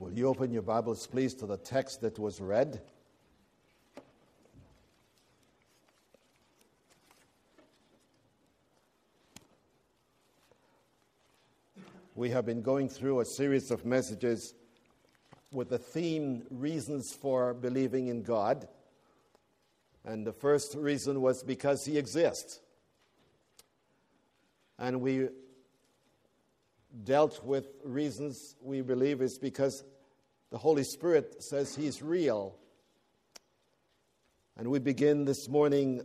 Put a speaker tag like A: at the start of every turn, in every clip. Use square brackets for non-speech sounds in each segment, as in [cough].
A: Will you open your Bibles, please, to the text that was read? We have been going through a series of messages with the theme Reasons for Believing in God. And the first reason was because He exists. And we dealt with reasons we believe is because the Holy Spirit says He's real. And we begin this morning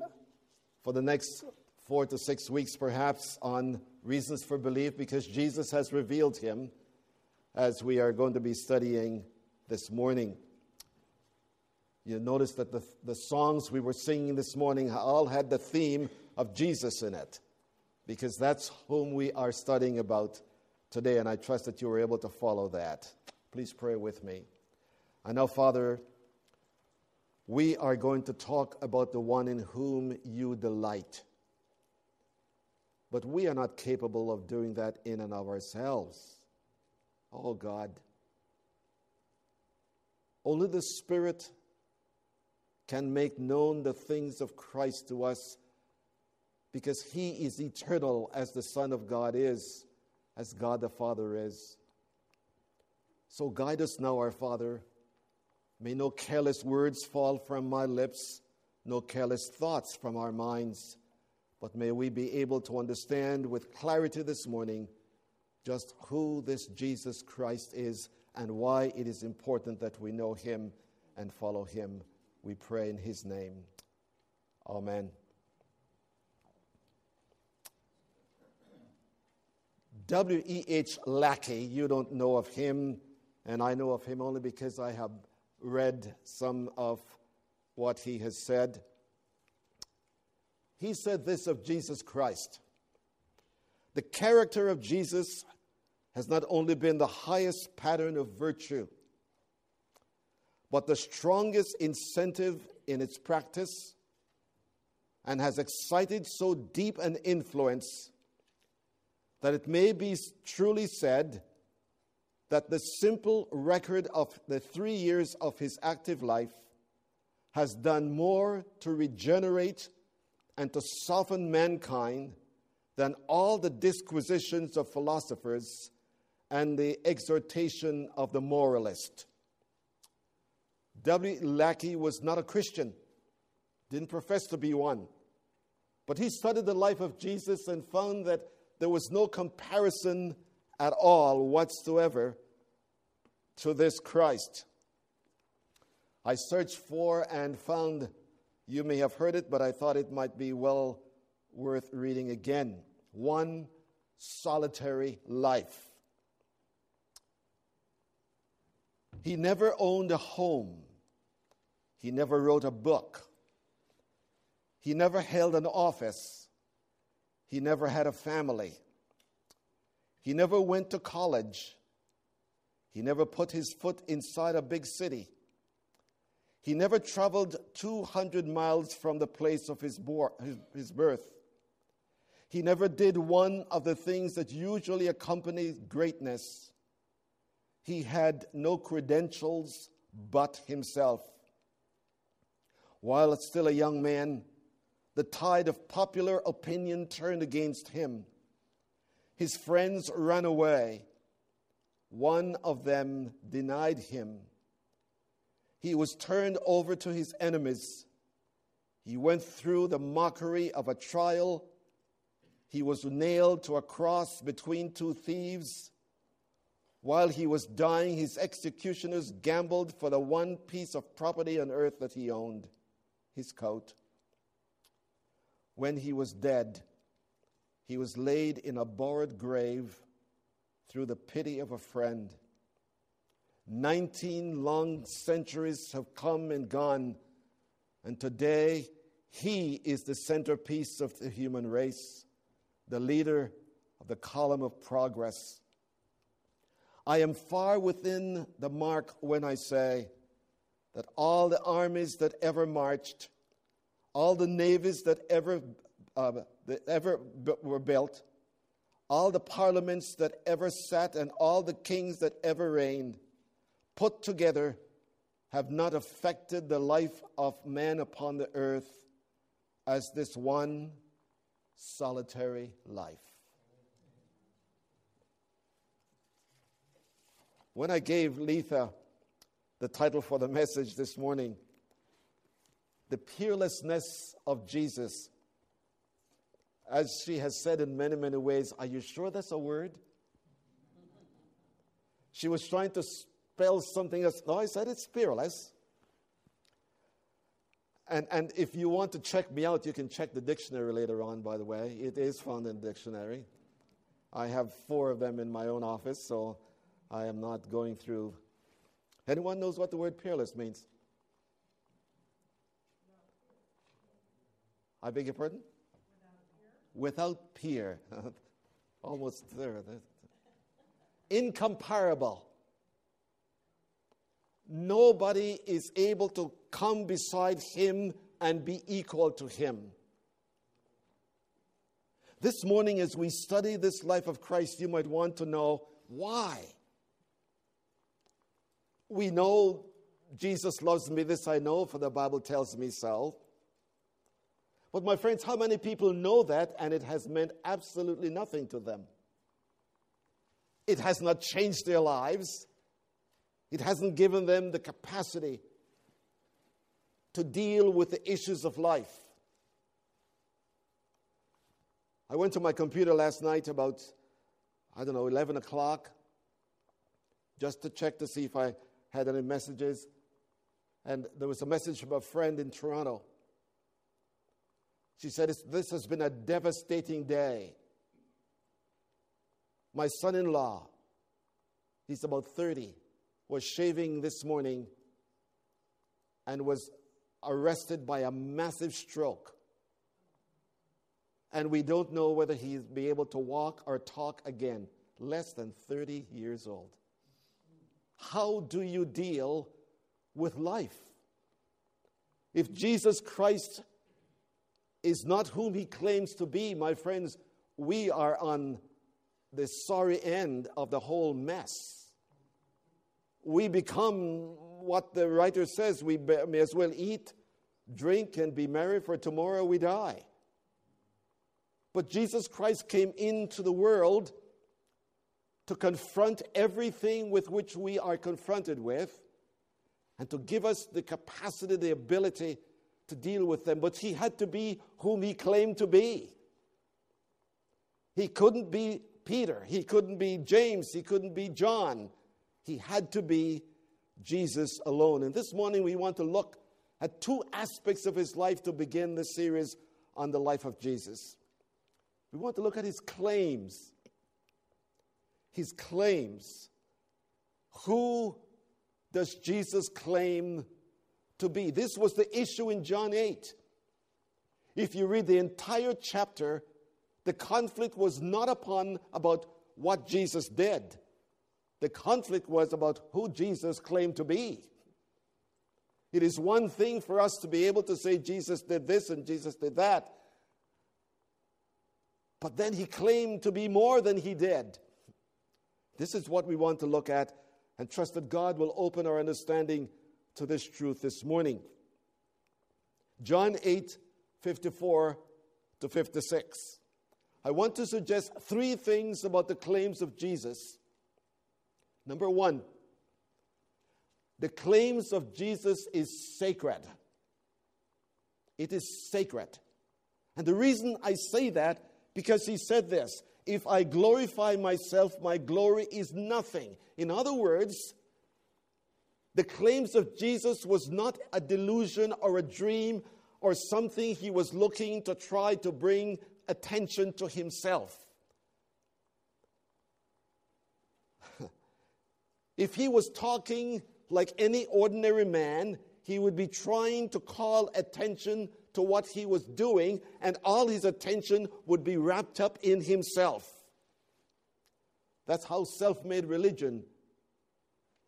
A: for the next four to six weeks, perhaps, on reasons for belief because Jesus has revealed Him as we are going to be studying this morning. You notice that the, the songs we were singing this morning all had the theme of Jesus in it because that's whom we are studying about today, and I trust that you were able to follow that. Please pray with me. I know, Father, we are going to talk about the one in whom you delight. But we are not capable of doing that in and of ourselves. Oh God. Only the Spirit can make known the things of Christ to us because He is eternal as the Son of God is as God the Father is. So guide us now, our Father. May no careless words fall from my lips, no careless thoughts from our minds, but may we be able to understand with clarity this morning just who this Jesus Christ is and why it is important that we know him and follow him. We pray in his name. Amen. W.E.H. Lecky, you don't know of him, and I know of him only because I have read some of what he has said. He said this of Jesus Christ The character of Jesus has not only been the highest pattern of virtue, but the strongest incentive in its practice, and has excited so deep an influence that it may be truly said that the simple record of the three years of his active life has done more to regenerate and to soften mankind than all the disquisitions of philosophers and the exhortation of the moralist. W. Lecky was not a Christian, didn't profess to be one, but he studied the life of Jesus and found that there was no comparison at all whatsoever to this Christ. I searched for and found, you may have heard it, but I thought it might be well worth reading again. One solitary life. He never owned a home. He never wrote a book. He never held an office. He never had a family. He never went to college. He never put his foot inside a big city. He never traveled 200 miles from the place of his, birth. He never did one of the things that usually accompany greatness. He had no credentials but himself. While still a young man, the tide of popular opinion turned against him. His friends ran away. One of them denied him. He was turned over to his enemies. He went through the mockery of a trial. He was nailed to a cross between two thieves. While he was dying, his executioners gambled for the one piece of property on earth that he owned his coat. When he was dead, he was laid in a borrowed grave through the pity of a friend. Nineteen long centuries have come and gone, and today he is the centerpiece of the human race, the leader of the column of progress. I am far within the mark when I say that all the armies that ever marched all the navies that ever, uh, that ever b- were built, all the parliaments that ever sat, and all the kings that ever reigned, put together have not affected the life of man upon the earth as this one solitary life. When I gave Letha the title for the message this morning, The Peerlessness of Jesus, as she has said in many, many ways, are you sure that's a word? She was trying to spell something else. No, I said it's peerless. And, and if you want to check me out, you can check the dictionary later on, by the way. It is found in the dictionary. I have four of them in my own office, so I am not going through. Anyone knows what the word peerless means? I beg your pardon? Without peer. Without peer. [laughs] Almost there. Incomparable. Nobody is able to come beside him and be equal to him. This morning, as we study this life of Christ, you might want to know why. We know Jesus loves me, this I know, for the Bible tells me so. But, my friends, how many people know that and it has meant absolutely nothing to them? It has not changed their lives. It hasn't given them the capacity to deal with the issues of life. I went to my computer last night about, I don't know, 11 o'clock, just to check to see if I had any messages. And there was a message from a friend in Toronto. She said, This has been a devastating day. My son in law, he's about 30, was shaving this morning and was arrested by a massive stroke. And we don't know whether he'll be able to walk or talk again. Less than 30 years old. How do you deal with life? If Jesus Christ is not whom he claims to be, my friends, we are on the sorry end of the whole mess we become what the writer says we may as well eat, drink, and be merry, for tomorrow we die. But Jesus Christ came into the world to confront everything with which we are confronted with and to give us the capacity, the ability to deal with them. But he had to be whom he claimed to be. He couldn't be Peter, he couldn't be James, he couldn't be John. He had to be Jesus alone. And this morning we want to look at two aspects of his life to begin this series on the life of Jesus. We want to look at his claims. His claims. Who does Jesus claim to be? This was the issue in John 8. If you read the entire chapter, the conflict was not upon about what Jesus did. The conflict was about who Jesus claimed to be. It is one thing for us to be able to say Jesus did this and Jesus did that. But then he claimed to be more than he did. This is what we want to look at and trust that God will open our understanding to this truth this morning. John 8 54 to 56. I want to suggest three things about the claims of Jesus Number one, the claims of Jesus is sacred. It is sacred. And the reason I say that, because he said this if I glorify myself, my glory is nothing. In other words, the claims of Jesus was not a delusion or a dream or something he was looking to try to bring attention to himself. [laughs] If he was talking like any ordinary man, he would be trying to call attention to what he was doing, and all his attention would be wrapped up in himself. That's how self made religion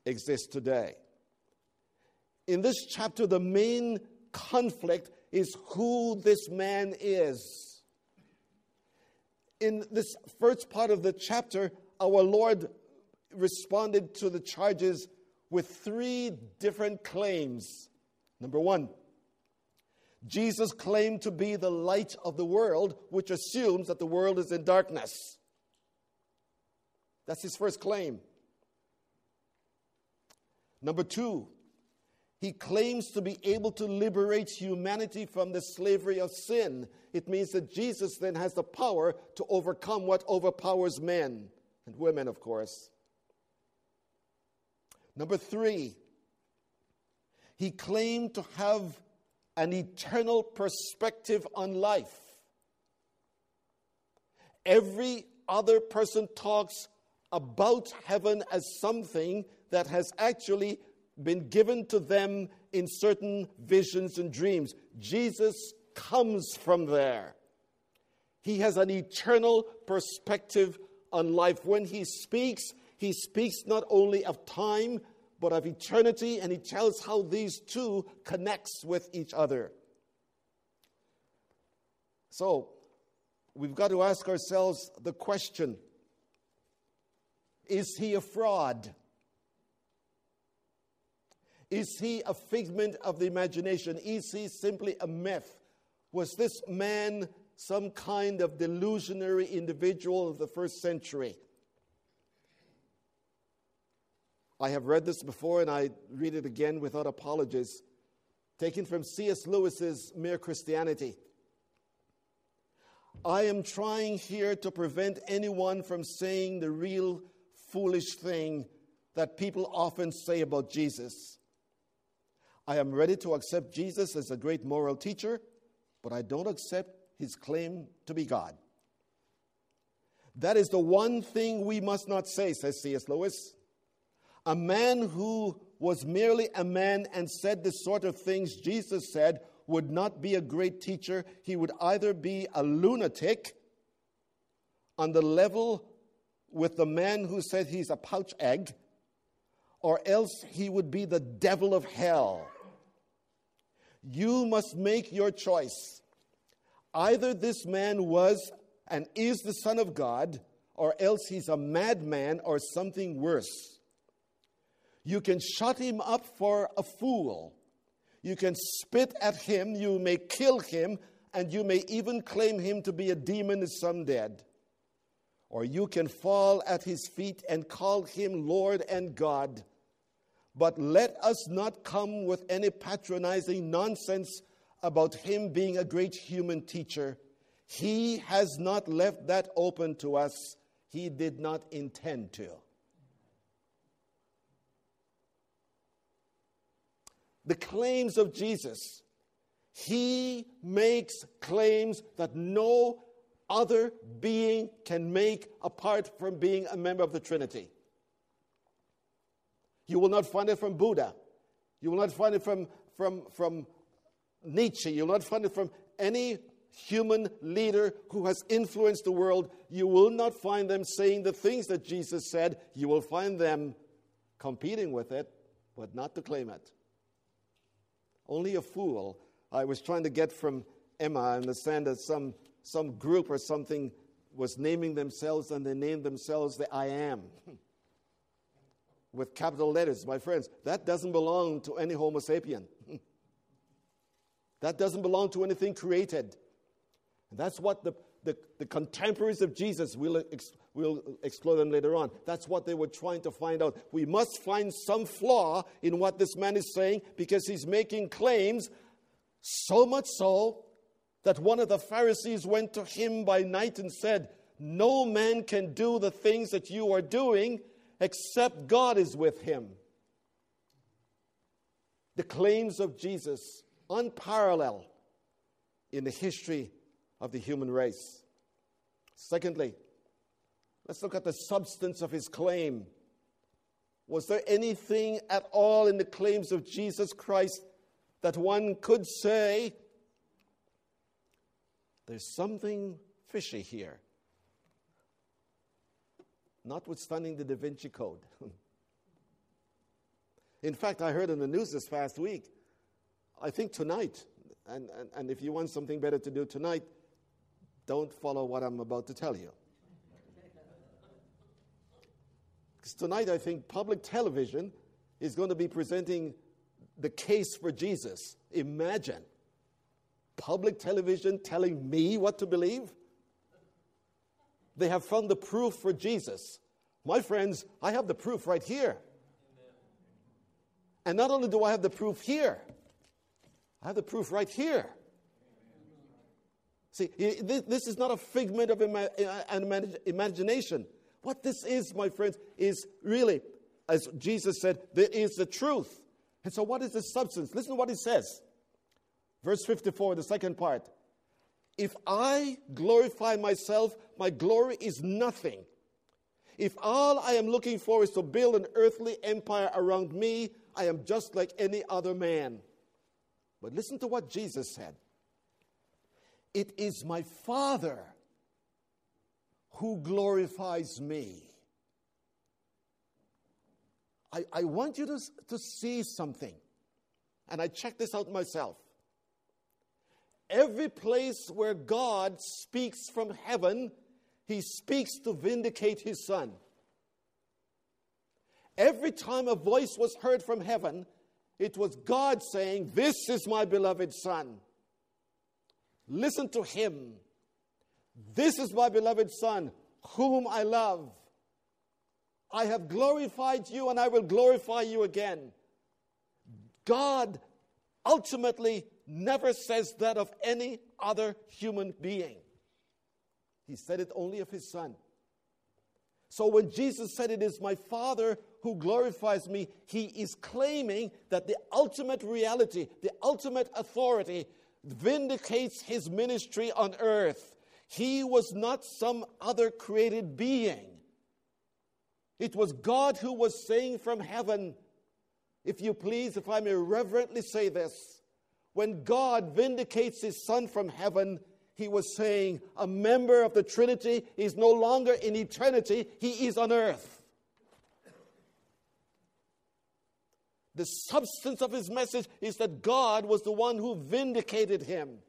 A: exists today. In this chapter, the main conflict is who this man is. In this first part of the chapter, our Lord responded to the charges with three different claims. Number one, Jesus claimed to be the light of the world, which assumes that the world is in darkness. That's his first claim. Number two, he claims to be able to liberate humanity from the slavery of sin. It means that Jesus then has the power to overcome what overpowers men and women, of course. Number three, he claimed to have an eternal perspective on life. Every other person talks about heaven as something that has actually been given to them in certain visions and dreams. Jesus comes from there. He has an eternal perspective on life. When he speaks, he speaks not only of time, but of eternity, and he tells how these two connects with each other. So, we've got to ask ourselves the question, is he a fraud? Is he a figment of the imagination? Is he simply a myth? Was this man some kind of delusionary individual of the first century? I have read this before and I read it again without apologies, taken from C.S. Lewis's Mere Christianity. I am trying here to prevent anyone from saying the real foolish thing that people often say about Jesus. I am ready to accept Jesus as a great moral teacher, but I don't accept his claim to be God. That is the one thing we must not say, says C.S. Lewis. A man who was merely a man and said the sort of things Jesus said would not be a great teacher. He would either be a lunatic on the level with the man who said he's a pouch egg, or else he would be the devil of hell. You must make your choice. Either this man was and is the Son of God, or else he's a madman or something worse. You can shut him up for a fool. You can spit at him, you may kill him, and you may even claim him to be a demon some dead. Or you can fall at his feet and call him Lord and God. But let us not come with any patronizing nonsense about him being a great human teacher. He has not left that open to us. He did not intend to. the claims of Jesus, he makes claims that no other being can make apart from being a member of the Trinity. You will not find it from Buddha. You will not find it from, from, from Nietzsche. You will not find it from any human leader who has influenced the world. You will not find them saying the things that Jesus said. You will find them competing with it, but not to claim it. Only a fool. I was trying to get from Emma, I understand that some, some group or something was naming themselves and they named themselves the I am. [laughs] With capital letters, my friends. That doesn't belong to any Homo sapien. that doesn't belong to anything created. And that's what the, the, the contemporaries of Jesus, we'll, ex, we'll explore them later on, that's what they were trying to find out. We must find some flaw in what this man is saying because he's making claims, so much so that one of the Pharisees went to him by night and said, No man can do the things that you are doing except God is with him. The claims of Jesus, unparalleled in the history of the human race. Secondly, let's look at the substance of his claim. Was there anything at all in the claims of Jesus Christ that one could say, there's something fishy here? Notwithstanding the Da Vinci Code. [laughs] in fact, I heard in the news this past week, I think tonight, and, and, and if you want something better to do tonight, don't follow what I'm about to tell you. [laughs] Because tonight, I think public television is going to be presenting the case for Jesus. Imagine public television telling me what to believe. They have found the proof for Jesus. My friends, I have the proof right here. And not only do I have the proof here, I have the proof right here. See, this is not a figment of imagination. What this is, my friends, is really, as Jesus said, there is the truth. And so, what is the substance? Listen to what he says. Verse 54, the second part. If I glorify myself, my glory is nothing. If all I am looking for is to build an earthly empire around me, I am just like any other man. But listen to what Jesus said It is my Father who glorifies me. I, I want you to, to see something. And I checked this out myself. Every place where God speaks from heaven, he speaks to vindicate his son. Every time a voice was heard from heaven, it was God saying, This is my beloved son. Listen to him. This is my beloved son, whom I love. I have glorified you and I will glorify you again. God ultimately never says that of any other human being. He said it only of his son. So when Jesus said, It is my Father who glorifies me, he is claiming that the ultimate reality, the ultimate authority, vindicates his ministry on earth. He was not some other created being. It was God who was saying from heaven, if you please, if I may reverently say this, when God vindicates his Son from heaven, he was saying, a member of the Trinity is no longer in eternity, he is on earth. The substance of his message is that God was the one who vindicated him.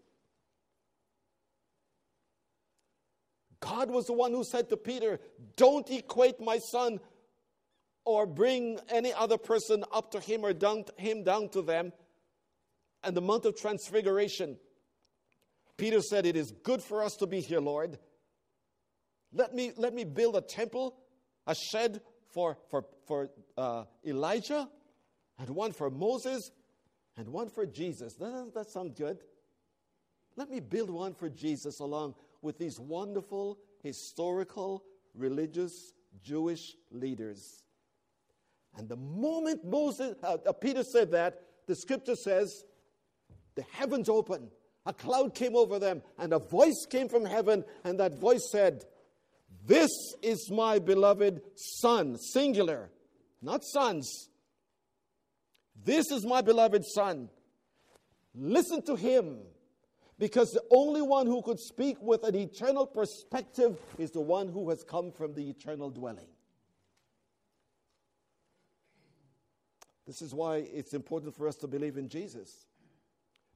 A: God was the one who said to Peter, Don't equate my son or bring any other person up to him or down, him down to them and the month of transfiguration, Peter said, It is good for us to be here, Lord. Let me, let me build a temple, a shed for, for, for uh, Elijah, and one for Moses, and one for Jesus. Doesn't that sound good? Let me build one for Jesus along with these wonderful, historical, religious, Jewish leaders. And the moment Moses, uh, uh, Peter said that, the scripture says the heavens opened, a cloud came over them, and a voice came from heaven, and that voice said, This is my beloved Son, singular, not sons. This is my beloved Son. Listen to him, because the only one who could speak with an eternal perspective is the one who has come from the eternal dwelling. This is why it's important for us to believe in Jesus.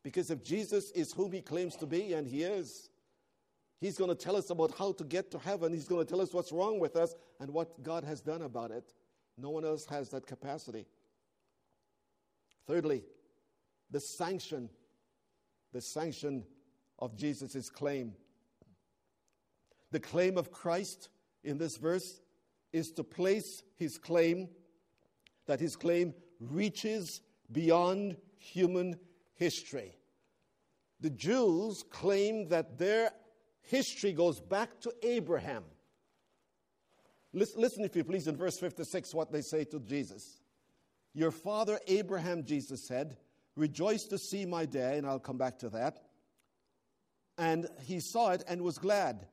A: Because if Jesus is whom he claims to be, and he is, he's going to tell us about how to get to heaven. He's going to tell us what's wrong with us and what God has done about it. No one else has that capacity. Thirdly, the sanction, the sanction of Jesus' claim. The claim of Christ in this verse is to place his claim, that his claim reaches beyond human history. The Jews claim that their history goes back to Abraham. Listen, if you please, in verse 56, what they say to Jesus. Your father Abraham, Jesus said, rejoice to see my day, and I'll come back to that. And he saw it and was glad.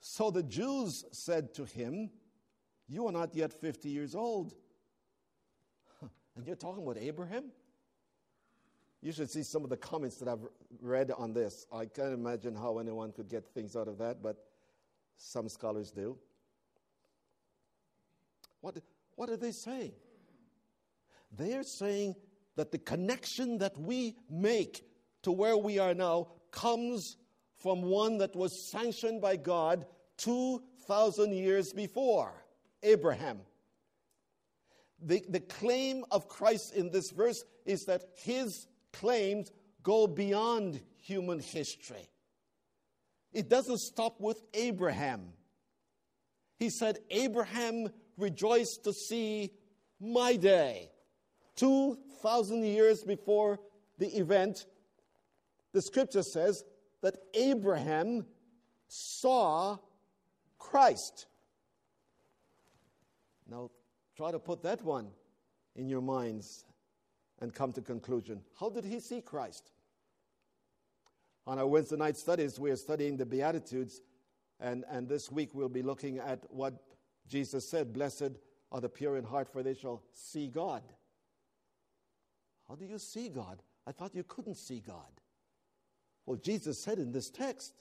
A: So the Jews said to him, You are not yet 50 years old. [laughs] And you're talking about Abraham? You should see some of the comments that I've read on this. I can't imagine how anyone could get things out of that, but some scholars do. What, what are they saying? They are saying that the connection that we make to where we are now comes from one that was sanctioned by God 2,000 years before Abraham. The, the claim of Christ in this verse is that his claims go beyond human history. It doesn't stop with Abraham. He said, Abraham rejoiced to see my day. 2,000 years before the event, the scripture says that Abraham saw Christ. Now, try to put that one in your minds and come to conclusion. How did he see Christ? On our Wednesday night studies, we are studying the Beatitudes, and, and this week we'll be looking at what Jesus said Blessed are the pure in heart, for they shall see God. How do you see God? I thought you couldn't see God. Well, Jesus said in this text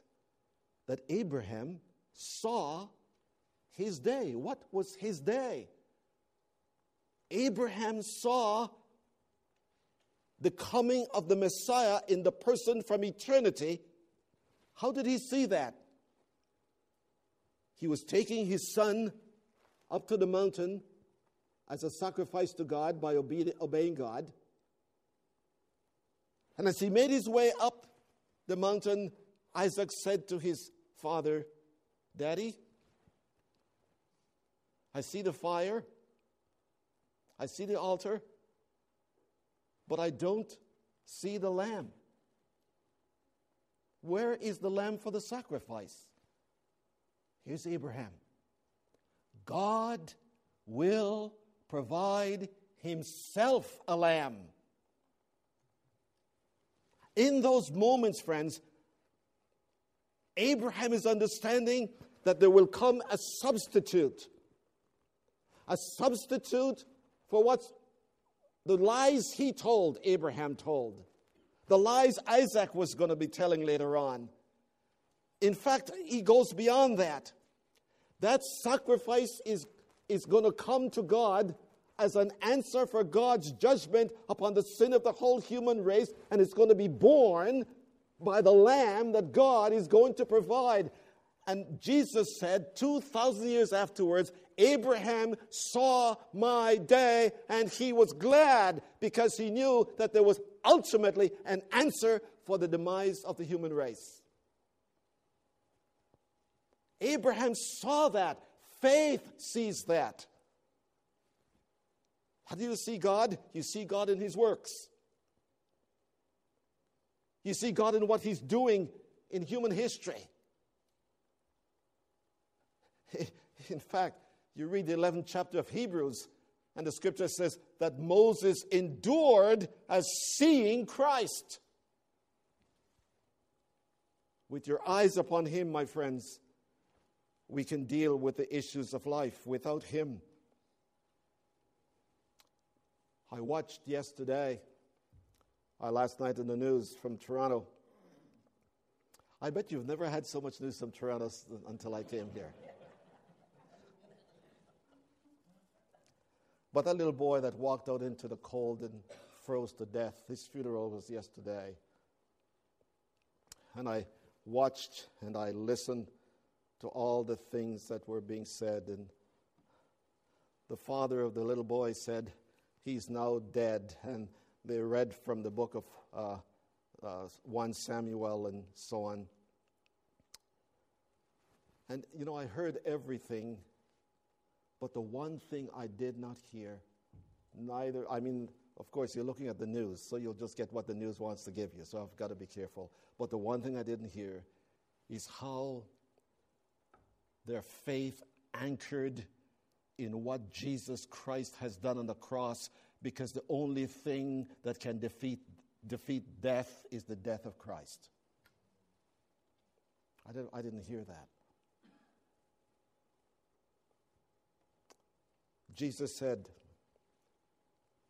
A: that Abraham saw his day. What was his day? Abraham saw the coming of the Messiah in the person from eternity. How did he see that? He was taking his son up to the mountain as a sacrifice to God by obeying God. And as he made his way up the mountain, Isaac said to his father, Daddy, I see the fire, I see the altar, but I don't see the lamb. Where is the lamb for the sacrifice? Here's Abraham. God will provide himself a lamb. In those moments, friends, Abraham is understanding that there will come a substitute. A substitute for what the lies he told, Abraham told. The lies Isaac was going to be telling later on. In fact, he goes beyond that. That sacrifice is, is going to come to God as an answer for God's judgment upon the sin of the whole human race, and it's going to be born by the lamb that God is going to provide. And Jesus said 2,000 years afterwards, Abraham saw my day and he was glad because he knew that there was ultimately an answer for the demise of the human race. Abraham saw that. Faith sees that. How do you see God? You see God in His works. You see God in what He's doing in human history. [laughs] In fact, you read the 11th chapter of Hebrews, and the scripture says that Moses endured as seeing Christ. With your eyes upon Him, my friends, we can deal with the issues of life. Without Him, I watched yesterday, uh, last night in the news from Toronto. I bet you've never had so much news from Toronto until I came here. But that little boy that walked out into the cold and froze to death, his funeral was yesterday. And I watched and I listened to all the things that were being said. And the father of the little boy said, he's now dead. And they read from the book of uh, uh, 1 Samuel and so on. And, you know, I heard everything, but the one thing I did not hear, neither, I mean, of course, you're looking at the news, so you'll just get what the news wants to give you, so I've got to be careful. But the one thing I didn't hear is how their faith anchored in what Jesus Christ has done on the cross because the only thing that can defeat, defeat death is the death of Christ. I didn't, I didn't hear that. Jesus said,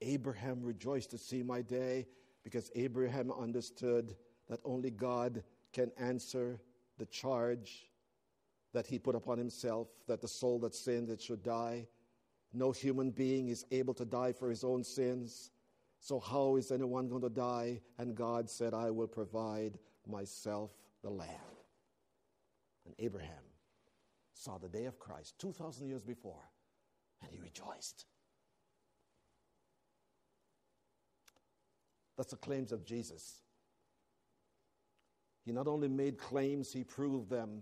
A: Abraham rejoiced to see my day because Abraham understood that only God can answer the charge that he put upon himself, that the soul that sinned it should die. No human being is able to die for his own sins. So, how is anyone going to die? And God said, I will provide myself the Lamb. And Abraham saw the day of Christ 2,000 years before, and he rejoiced. That's the claims of Jesus. He not only made claims, he proved them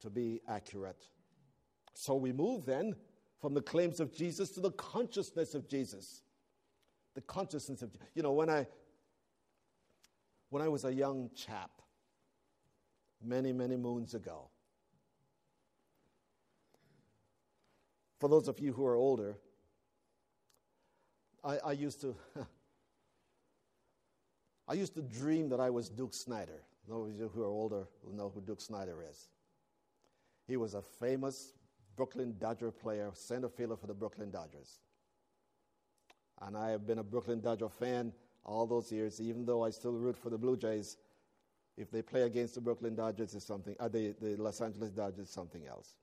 A: to be accurate. So we move then from the claims of Jesus to the consciousness of Jesus. The consciousness of, you know, when I, when I was a young chap, many, many moons ago, For those of you who are older, I, I used to [laughs] I used to dream that I was Duke Snider. Those of you who are older will know who Duke Snider is. He was a famous Brooklyn Dodger player, center fielder for the Brooklyn Dodgers. And I have been a Brooklyn Dodger fan all those years, even though I still root for the Blue Jays. If they play against the Brooklyn Dodgers, is something. Uh, the, the Los Angeles Dodgers, something else.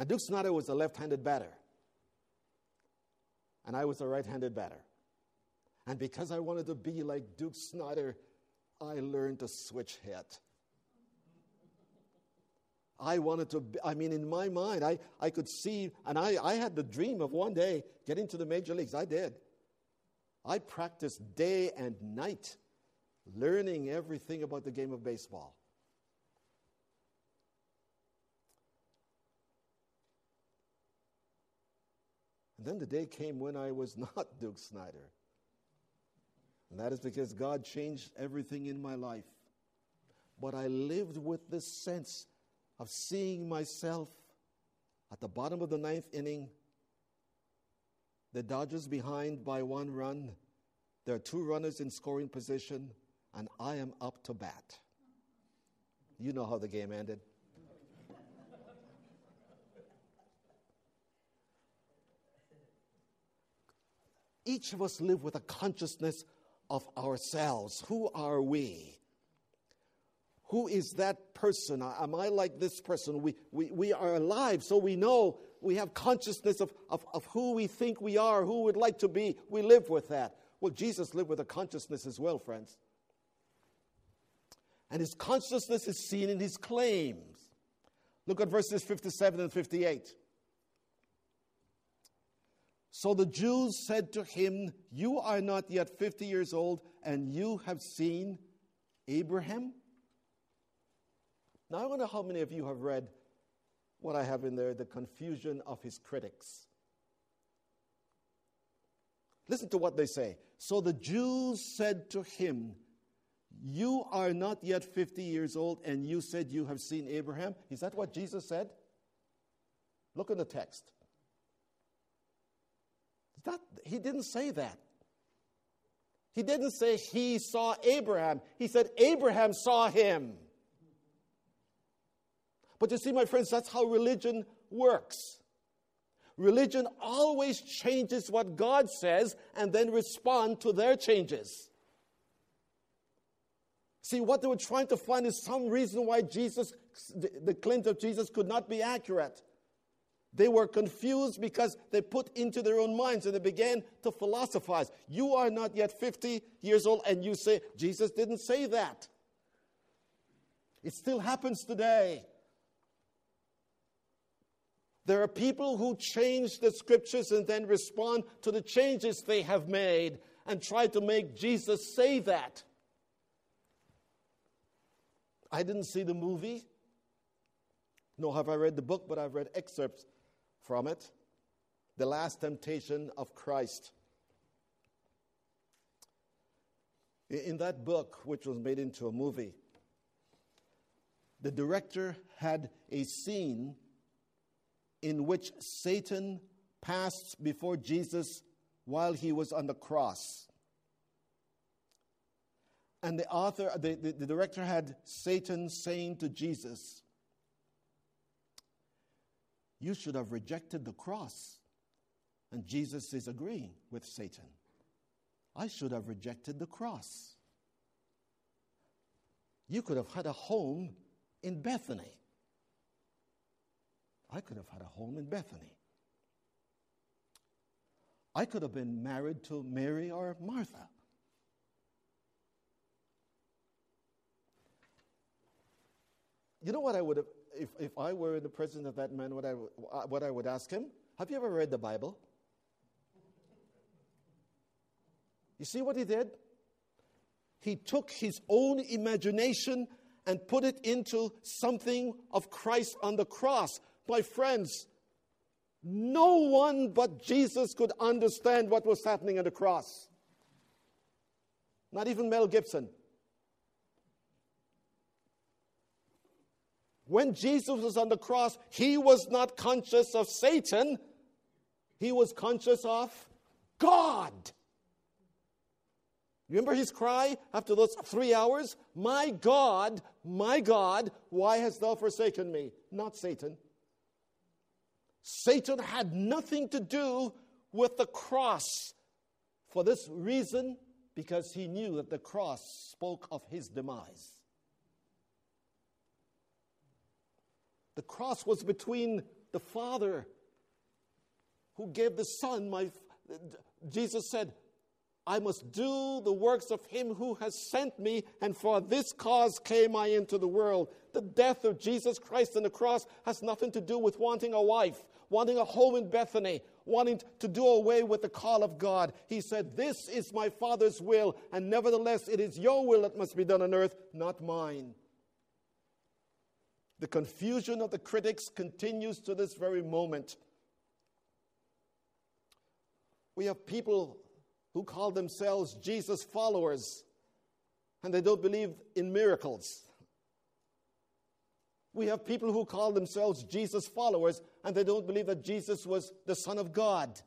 A: And Duke Snider was a left-handed batter, and I was a right-handed batter. And because I wanted to be like Duke Snider, I learned to switch hit. I wanted to, be, I mean, in my mind, I, I could see, and I, I had the dream of one day getting to the major leagues. I did. I practiced day and night, learning everything about the game of baseball. And then the day came when I was [laughs] not Duke Snider. And that is because God changed everything in my life. But I lived with this sense of seeing myself at the bottom of the ninth inning, the Dodgers behind by one run. There are two runners in scoring position, and I am up to bat. You know how the game ended. Each of us live with a consciousness of ourselves. Who are we? Who is that person? Am I like this person? We, we, we are alive, so we know we have consciousness of, of, of who we think we are, who we'd like to be. We live with that. Well, Jesus lived with a consciousness as well, friends. And his consciousness is seen in his claims. Look at verses 57 and 58. So the Jews said to him, You are not yet 50 years old, and you have seen Abraham? Now, I wonder how many of you have read what I have in there the confusion of his critics. Listen to what they say. So the Jews said to him, You are not yet 50 years old, and you said you have seen Abraham? Is that what Jesus said? Look in the text. That, he didn't say that. He didn't say he saw Abraham. He said Abraham saw him. But you see, my friends, that's how religion works. Religion always changes what God says and then respond to their changes. See, what they were trying to find is some reason why Jesus, the claims of Jesus could not be accurate. They were confused because they put into their own minds and they began to philosophize. You are not yet 50 years old, and you say, Jesus didn't say that. It still happens today. There are people who change the scriptures and then respond to the changes they have made and try to make Jesus say that. I didn't see the movie, nor have I read the book, but I've read excerpts from it The Last Temptation of Christ. In that book, which was made into a movie, the director had a scene in which Satan passed before Jesus while he was on the cross. And the author, the, the, the director had Satan saying to Jesus, you should have rejected the cross. And Jesus is agreeing with Satan. I should have rejected the cross. You could have had a home in Bethany. I could have had a home in Bethany. I could have been married to Mary or Martha. You know what I would have if, if I were in the presence of that man, what I, what I would ask him, have you ever read the Bible? You see what he did? He took his own imagination and put it into something of Christ on the cross. My friends, no one but Jesus could understand what was happening on the cross. Not even Mel Gibson. When Jesus was on the cross, he was not conscious of Satan, he was conscious of God. Remember his cry after those three hours? My God, my God, why hast thou forsaken me? Not Satan. Satan had nothing to do with the cross. For this reason, because he knew that the cross spoke of his demise. The cross was between the Father who gave the Son. My, Jesus said, I must do the works of him who has sent me, and for this cause came I into the world. The death of Jesus Christ on the cross has nothing to do with wanting a wife, wanting a home in Bethany, wanting to do away with the call of God. He said, This is my Father's will, and nevertheless it is your will that must be done on earth, not mine. The confusion of the critics continues to this very moment. We have people who call themselves Jesus followers and they don't believe in miracles. We have people who call themselves Jesus followers and they don't believe that Jesus was the Son of God.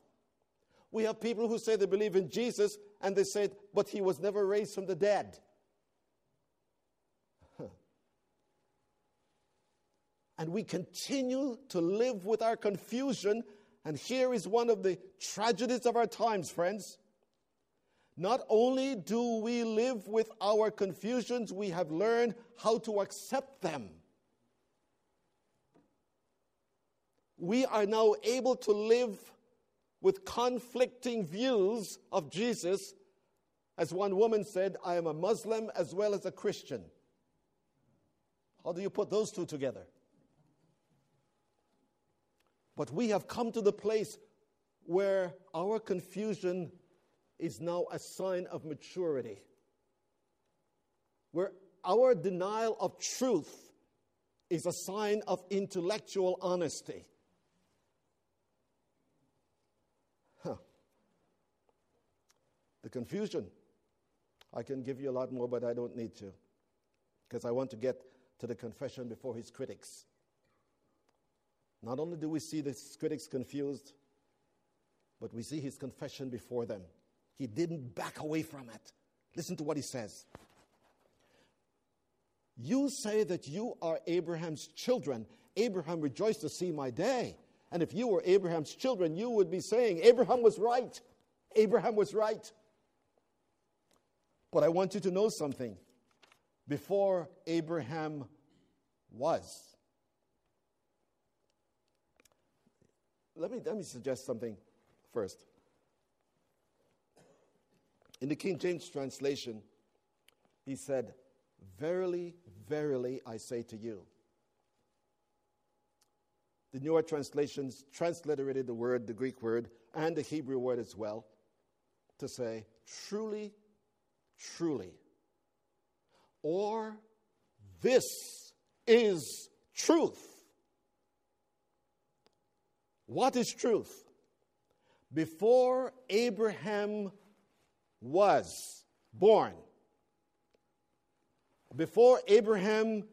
A: We have people who say they believe in Jesus and they say, but he was never raised from the dead. And we continue to live with our confusion. And here is one of the tragedies of our times, friends. Not only do we live with our confusions, we have learned how to accept them. We are now able to live with conflicting views of Jesus. As one woman said, I am a Muslim as well as a Christian. How do you put those two together? But we have come to the place where our confusion is now a sign of maturity. Where our denial of truth is a sign of intellectual honesty. Huh. The confusion. I can give you a lot more, but I don't need to. Because I want to get to the confession before his critics. Not only do we see the critics confused, but we see his confession before them. He didn't back away from it. Listen to what he says. You say that you are Abraham's children. Abraham rejoiced to see my day. And if you were Abraham's children, you would be saying, Abraham was right. Abraham was right. But I want you to know something. Before Abraham was, let me, let me suggest something first. In the King James translation, he said, Verily, verily, I say to you. The newer translations transliterated the word, the Greek word, and the Hebrew word as well, to say, truly, truly. Or, this is truth. What is truth? Before Abraham was born, before Abraham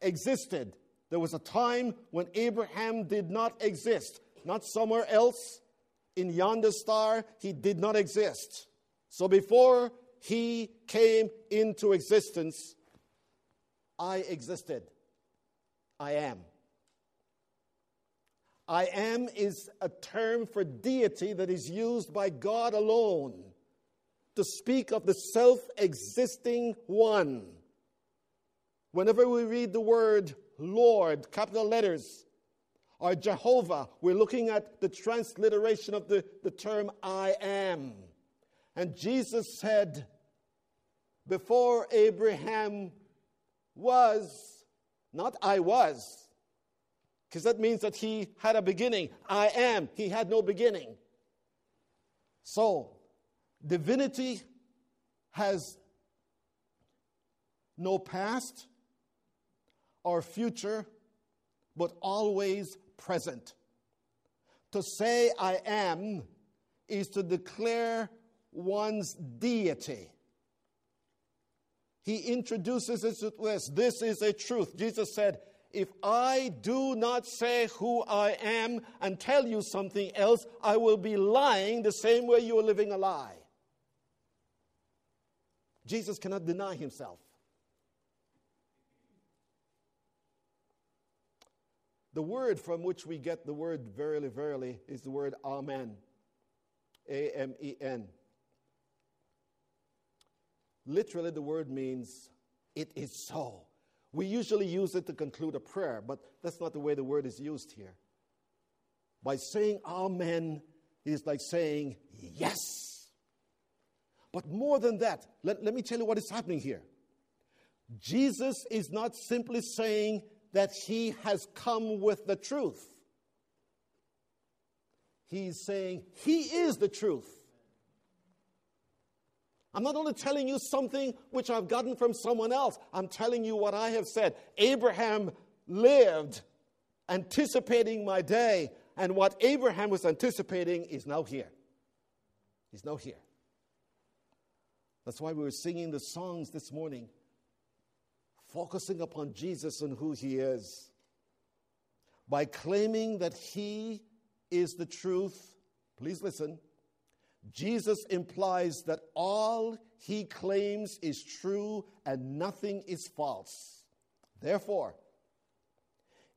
A: existed, there was a time when Abraham did not exist. Not somewhere else in yonder star, he did not exist. So before he came into existence, I existed. I am. I am is a term for deity that is used by God alone to speak of the self existing one. Whenever we read the word Lord, capital letters, or Jehovah, we're looking at the transliteration of the, the term I am. And Jesus said, Before Abraham was, not I was, because that means that he had a beginning. I am. He had no beginning. So, divinity has no past or future, but always present. To say I am is to declare one's deity. He introduces it with this this is a truth. Jesus said, If I do not say who I am and tell you something else, I will be lying the same way you are living a lie. Jesus cannot deny himself. The word from which we get the word verily, verily is the word Amen. A M E N. Literally, the word means it is so. We usually use it to conclude a prayer, but that's not the way the word is used here. By saying Amen is like saying yes. But more than that, let, let me tell you what is happening here. Jesus is not simply saying that he has come with the truth. He's saying he is the truth. I'm not only telling you something which I've gotten from someone else, I'm telling you what I have said. Abraham lived anticipating my day, and what Abraham was anticipating is now here. He's now here. That's why we were singing the songs this morning focusing upon Jesus and who he is. By claiming that he is the truth, please listen, Jesus implies that all he claims is true and nothing is false. Therefore,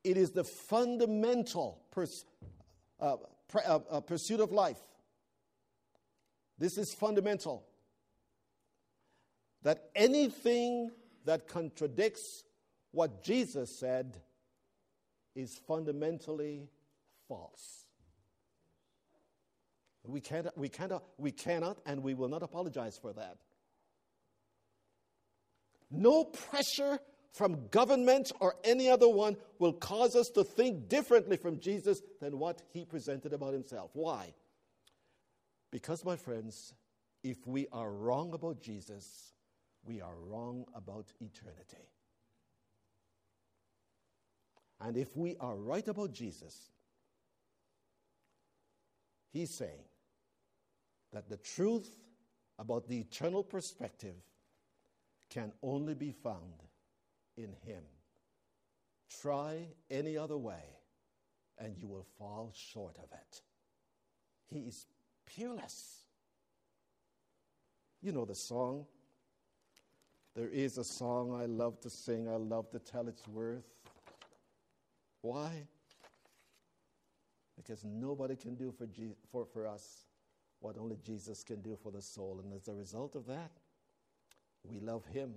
A: it is the fundamental pers- uh, pr- uh, uh, pursuit of life. This is fundamental. That anything that contradicts what Jesus said is fundamentally false. We cannot, we, cannot, we cannot and we will not apologize for that. No pressure from government or any other one will cause us to think differently from Jesus than what he presented about himself. Why? Because, my friends, if we are wrong about Jesus, we are wrong about eternity. And if we are right about Jesus, he's saying that the truth about the eternal perspective can only be found in him. Try any other way, and you will fall short of it. He is peerless. You know the song, there is a song I love to sing, I love to tell its worth. Why? Because nobody can do for, Je- for, for us what only Jesus can do for the soul. And as a result of that, we love him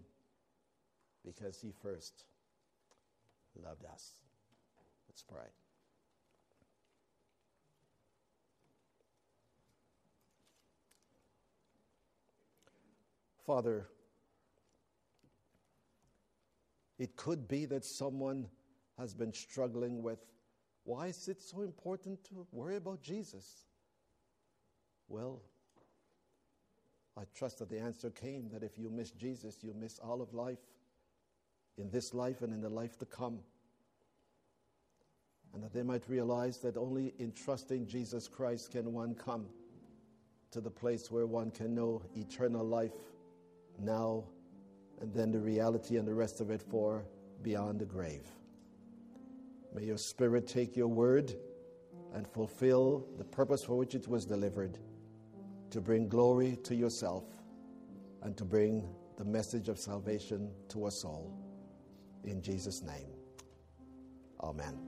A: because he first loved us. Let's pray. Father, it could be that someone has been struggling with why is it so important to worry about Jesus? Well, I trust that the answer came that if you miss Jesus, you miss all of life in this life and in the life to come. And that they might realize that only in trusting Jesus Christ can one come to the place where one can know eternal life now and then the reality and the rest of it for beyond the grave. May your Spirit take your word and fulfill the purpose for which it was delivered to bring glory to yourself and to bring the message of salvation to us all. In Jesus' name, amen.